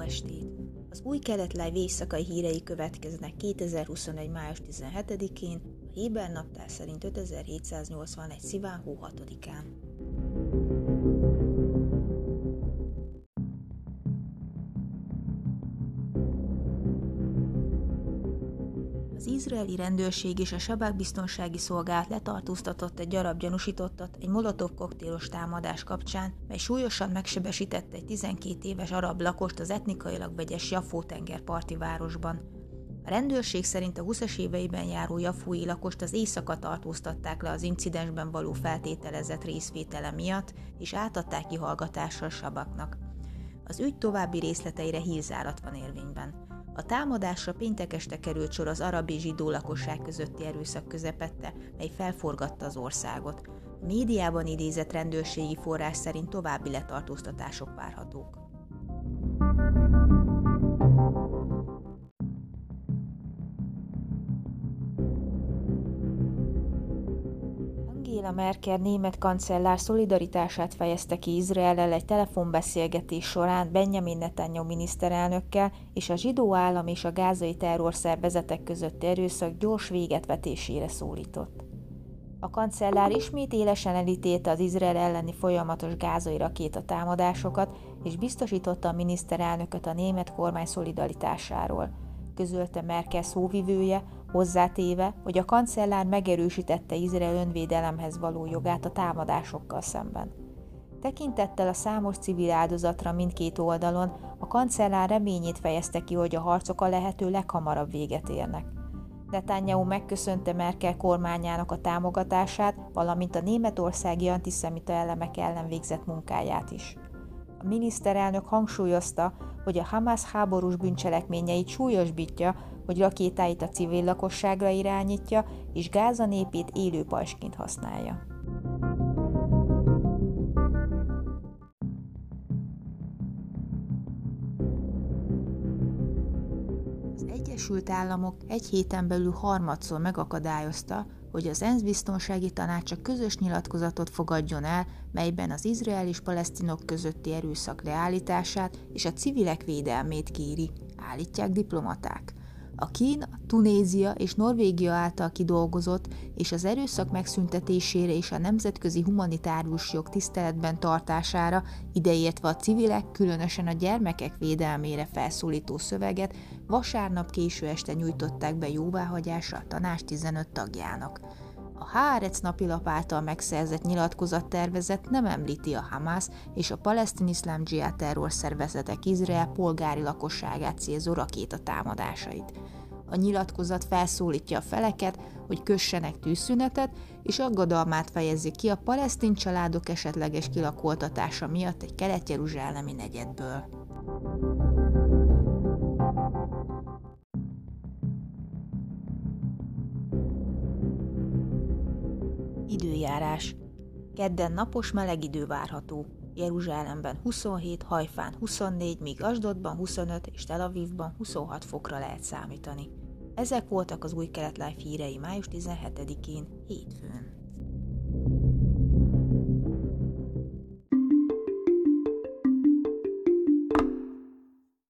Estét! Az új keletláj éjszakai hírei következnek 2021. május 17-én, a Héber naptár szerint 5781. sziván hó 6-án. Az izraeli rendőrség és a Sabák biztonsági szolgálat letartóztatott egy darab gyanúsítottat egy molotov koktélos támadás kapcsán, mely súlyosan megsebesítette egy 12 éves arab lakost az etnikailag vegyes Jafó tengerparti városban. A rendőrség szerint a 20-as éveiben járó jafói lakost az éjszaka tartóztatták le az incidensben való feltételezett részvétele miatt, és átadták kihallgatásra a Sabaknak. Az ügy további részleteire hírzárat van érvényben. A támadásra péntek este került sor az arab és zsidó lakosság közötti erőszak közepette, mely felforgatta az országot. A médiában idézett rendőrségi forrás szerint további letartóztatások várhatók. Angela Merkel német kancellár szolidaritását fejezte ki Izraellel egy telefonbeszélgetés során Benjamin Netanyahu miniszterelnökkel és a zsidó állam és a gázai terrorszervezetek közötti erőszak gyors véget vetésére szólított. A kancellár ismét élesen elítélte az Izrael elleni folyamatos gázai rakéta támadásokat, és biztosította a miniszterelnököt a német kormány szolidaritásáról – közölte Merkel szóvivője, hozzátéve, hogy a kancellár megerősítette Izrael önvédelemhez való jogát a támadásokkal szemben. Tekintettel a számos civil áldozatra mindkét oldalon, a kancellár reményét fejezte ki, hogy a harcok a lehető leghamarabb véget érnek. Netanyahu megköszönte Merkel kormányának a támogatását, valamint a németországi antiszemita elemek ellen végzett munkáját is. A miniszterelnök hangsúlyozta, hogy a Hamas háborús bűncselekményeit súlyosbítja, hogy rakétáit a civil lakosságra irányítja, és Gáza népét élő pajsként használja. Az Egyesült Államok egy héten belül harmadszor megakadályozta, hogy az ENSZ biztonsági tanácsa közös nyilatkozatot fogadjon el, melyben az izrael és palesztinok közötti erőszak leállítását és a civilek védelmét kéri, állítják diplomaták. A Kína, Tunézia és Norvégia által kidolgozott és az erőszak megszüntetésére és a nemzetközi humanitárius jog tiszteletben tartására, ideértve a civilek, különösen a gyermekek védelmére felszólító szöveget vasárnap késő este nyújtották be jóváhagyásra a tanács 15 tagjának. A Haaretz napilap által megszerzett nyilatkozattervezet nem említi a Hamas és a palesztin iszlám dzsiá terrorszervezetek Izrael polgári lakosságát célzó rakétatámadásait. A nyilatkozat felszólítja a feleket, hogy kössenek tűzszünetet, és aggodalmát fejezi ki a palesztin családok esetleges kilakoltatása miatt egy kelet-jeruzsálemi negyedből. Időjárás. Kedden napos meleg idő várható. Jeruzsálemben 27, Hajfán 24, míg Asdodban 25 és Tel Avivban 26 fokra lehet számítani. Ezek voltak az új kelet hírei május 17-én, hétfőn.